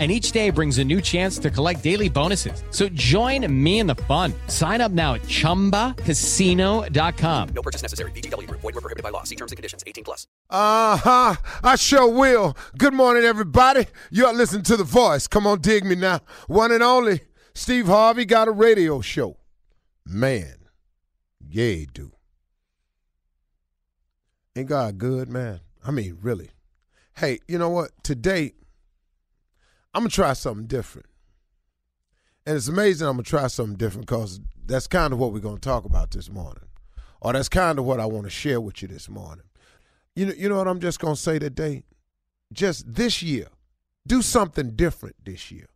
And each day brings a new chance to collect daily bonuses. So join me in the fun. Sign up now at chumbacasino.com. No purchase necessary. VGW Group. Void were prohibited by law. See terms and conditions. 18 plus. Uh huh. I sure will. Good morning, everybody. You're listening to The Voice. Come on, dig me now. One and only Steve Harvey got a radio show. Man, yeah, he do. Ain't God good, man? I mean, really. Hey, you know what? Today, I'm to try something different. And it's amazing I'm to try something different because that's kind of what we're to talk about this morning. Or that's kind of what I want to share with you this morning. You know, you know what I'm just to say today? Just this year, do something different this year.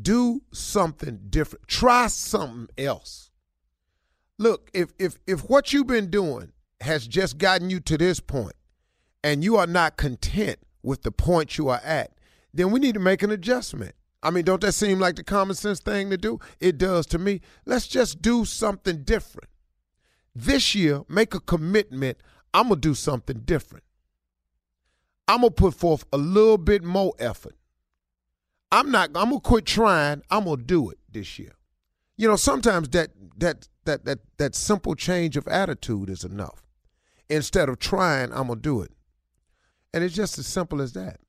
Do something different. Try something else. Look, if if if what you've been doing has just gotten you to this point and you are not content with the point you are at, then we need to make an adjustment. I mean, don't that seem like the common sense thing to do? It does to me. Let's just do something different. This year, make a commitment. I'm going to do something different. I'm going to put forth a little bit more effort. I'm not I'm going to quit trying. I'm going to do it this year. You know, sometimes that that that that that simple change of attitude is enough. Instead of trying, I'm going to do it. And it's just as simple as that.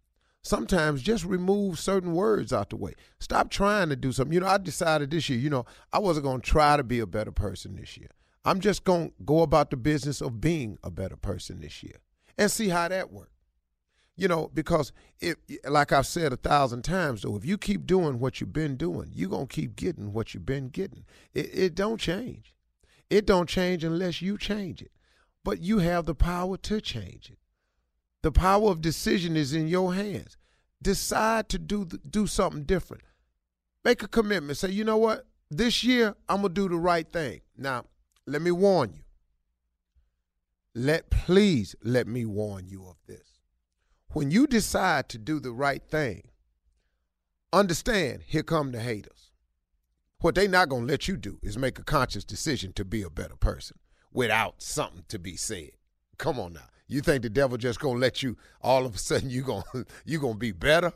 Sometimes just remove certain words out the way. Stop trying to do something. You know, I decided this year, you know, I wasn't going to try to be a better person this year. I'm just going to go about the business of being a better person this year and see how that works. You know, because if, like I've said a thousand times, though, if you keep doing what you've been doing, you're going to keep getting what you've been getting. It, it don't change. It don't change unless you change it. But you have the power to change it. The power of decision is in your hands. Decide to do do something different. Make a commitment. Say, you know what? This year I'm gonna do the right thing. Now, let me warn you. Let please let me warn you of this. When you decide to do the right thing, understand here come the haters. What they not gonna let you do is make a conscious decision to be a better person without something to be said. Come on now. You think the devil just gonna let you all of a sudden you gonna you gonna be better?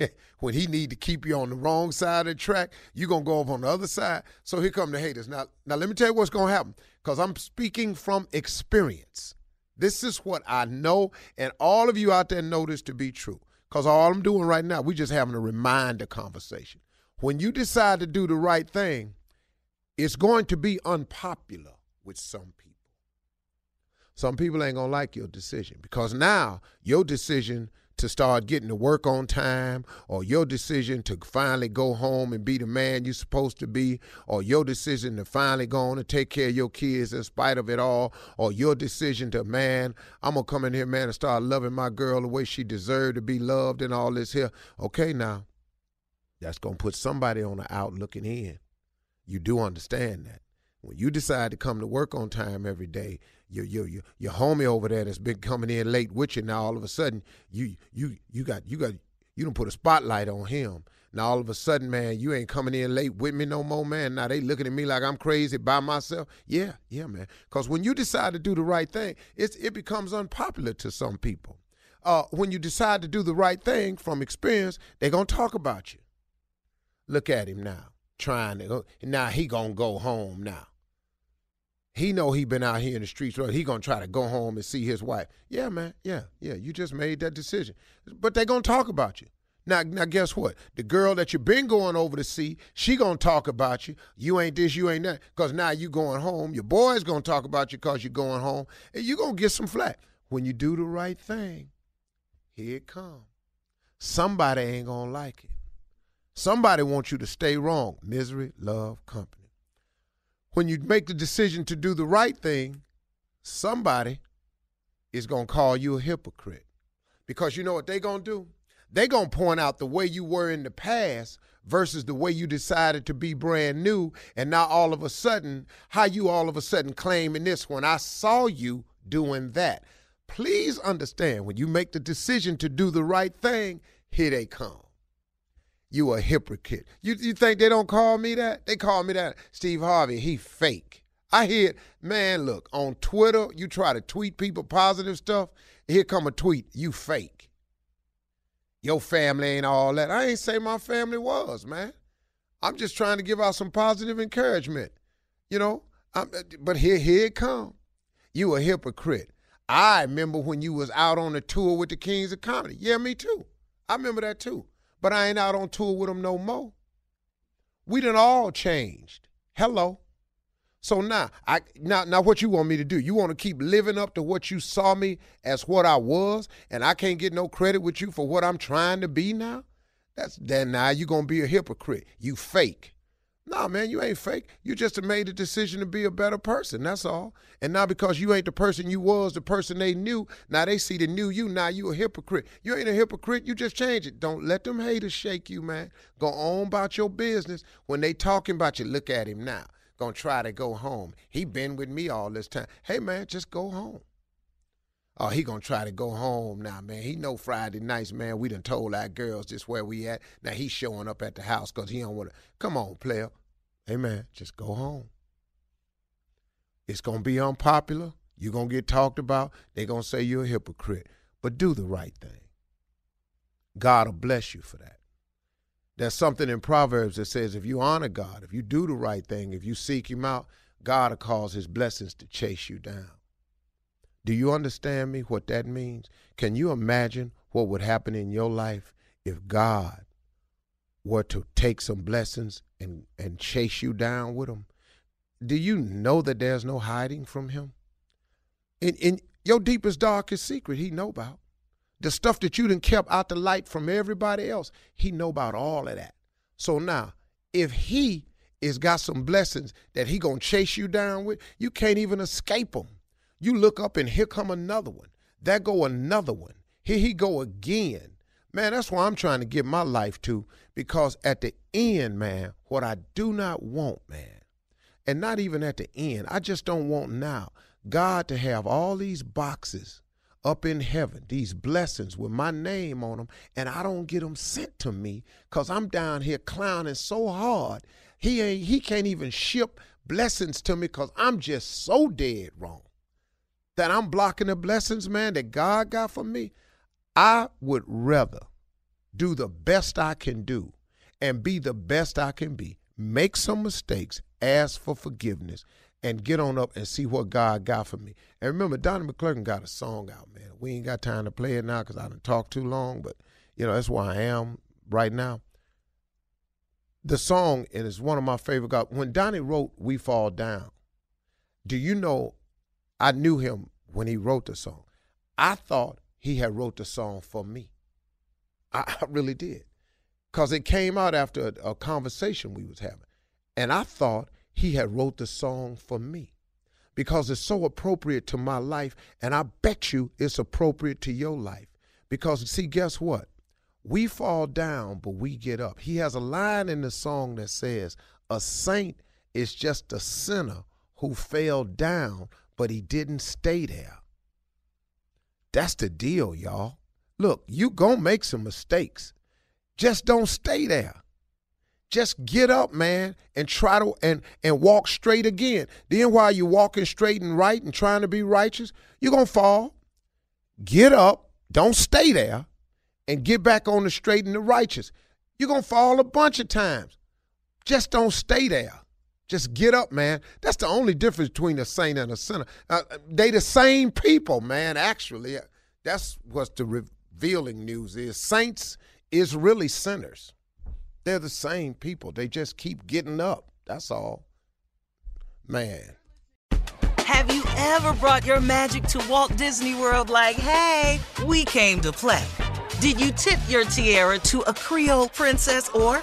when he need to keep you on the wrong side of the track, you're gonna go over on the other side. So here come the haters. Now, now let me tell you what's gonna happen. Because I'm speaking from experience. This is what I know, and all of you out there know this to be true. Because all I'm doing right now, we're just having a reminder conversation. When you decide to do the right thing, it's going to be unpopular with some people. Some people ain't gonna like your decision because now your decision to start getting to work on time, or your decision to finally go home and be the man you're supposed to be, or your decision to finally go on and take care of your kids in spite of it all, or your decision to, man, I'm gonna come in here, man, and start loving my girl the way she deserved to be loved and all this here. Okay, now, that's gonna put somebody on the out looking in. You do understand that. When you decide to come to work on time every day, your your your your homie over there that's been coming in late with you now all of a sudden you you you got you got you don't put a spotlight on him. Now all of a sudden, man, you ain't coming in late with me no more, man. Now they looking at me like I'm crazy by myself. Yeah, yeah, man. Because when you decide to do the right thing, it's it becomes unpopular to some people. Uh, when you decide to do the right thing from experience, they're gonna talk about you. Look at him now, trying to. Now he gonna go home now. He know he been out here in the streets. He gonna try to go home and see his wife. Yeah, man. Yeah, yeah. You just made that decision, but they gonna talk about you. Now, now, guess what? The girl that you been going over to see, she gonna talk about you. You ain't this, you ain't that. Cause now you going home. Your boy's gonna talk about you cause you going home, and you gonna get some flack. When you do the right thing, here it come. Somebody ain't gonna like it. Somebody wants you to stay wrong. Misery, love, company when you make the decision to do the right thing, somebody is going to call you a hypocrite. Because you know what they're going to do? They're going to point out the way you were in the past versus the way you decided to be brand new. And now all of a sudden, how you all of a sudden claiming this when I saw you doing that. Please understand when you make the decision to do the right thing, here they come you a hypocrite. You you think they don't call me that? They call me that. Steve Harvey, he fake. I hear, man, look, on Twitter, you try to tweet people positive stuff. Here come a tweet, you fake. Your family ain't all that. I ain't say my family was, man. I'm just trying to give out some positive encouragement. You know, I'm, uh, but here, here it come. You a hypocrite. I remember when you was out on the tour with the Kings of Comedy. Yeah, me too. I remember that too but I ain't out on tour with them no more. We done all changed. Hello. So now, I now now what you want me to do? You want to keep living up to what you saw me as what I was, and I can't get no credit with you for what I'm trying to be now? That's then now you're gonna be a hypocrite. You fake. Nah, man, you ain't fake. You just made a decision to be a better person. That's all. And now because you ain't the person you was, the person they knew, now they see the new you. Now you a hypocrite. You ain't a hypocrite. You just change it. Don't let them haters shake you, man. Go on about your business. When they talking about you, look at him now. Gonna try to go home. He been with me all this time. Hey, man, just go home. Oh, he gonna try to go home now, man. He know Friday nights, man. We done told our girls just where we at. Now he's showing up at the house because he don't want to. Come on, player. Hey, man, just go home. It's gonna be unpopular. You're gonna get talked about. They're gonna say you're a hypocrite. But do the right thing. God will bless you for that. There's something in Proverbs that says if you honor God, if you do the right thing, if you seek Him out, God will cause His blessings to chase you down. Do you understand me what that means? Can you imagine what would happen in your life if God were to take some blessings and, and chase you down with them? Do you know that there's no hiding from him? In, in your deepest, darkest secret, he know about. The stuff that you done kept out the light from everybody else, he know about all of that. So now, if he is got some blessings that he gonna chase you down with, you can't even escape them. You look up and here come another one. There go another one. Here he go again. Man, that's why I'm trying to give my life to because at the end, man, what I do not want, man, and not even at the end, I just don't want now God to have all these boxes up in heaven, these blessings with my name on them, and I don't get them sent to me because I'm down here clowning so hard. He ain't he can't even ship blessings to me because I'm just so dead wrong that I'm blocking the blessings, man, that God got for me, I would rather do the best I can do, and be the best I can be. Make some mistakes, ask for forgiveness, and get on up and see what God got for me. And remember, Donnie McClurkin got a song out, man. We ain't got time to play it now because I didn't talk too long, but you know that's where I am right now. The song, and it's one of my favorite guys. When Donnie wrote "We Fall Down," do you know? I knew him when he wrote the song. I thought he had wrote the song for me. I, I really did, cause it came out after a, a conversation we was having, and I thought he had wrote the song for me. Because it's so appropriate to my life and i bet you it's appropriate to your life. Because see guess what? We fall down but we get up. He has a line in the song that says a saint is just a sinner who fell down but he didn't stay there that's the deal y'all look you gonna make some mistakes just don't stay there just get up, man, and try to and and walk straight again. Then while you're walking straight and right and trying to be righteous, you're gonna fall. Get up, don't stay there, and get back on the straight and the righteous. You're gonna fall a bunch of times. Just don't stay there. Just get up, man. That's the only difference between a saint and a sinner. Uh, they the same people, man. Actually, that's what the revealing news is. Saints is really sinners. They're the same people. They just keep getting up. That's all. Man. Have you ever brought your magic to Walt Disney World like, hey, we came to play? Did you tip your tiara to a Creole princess or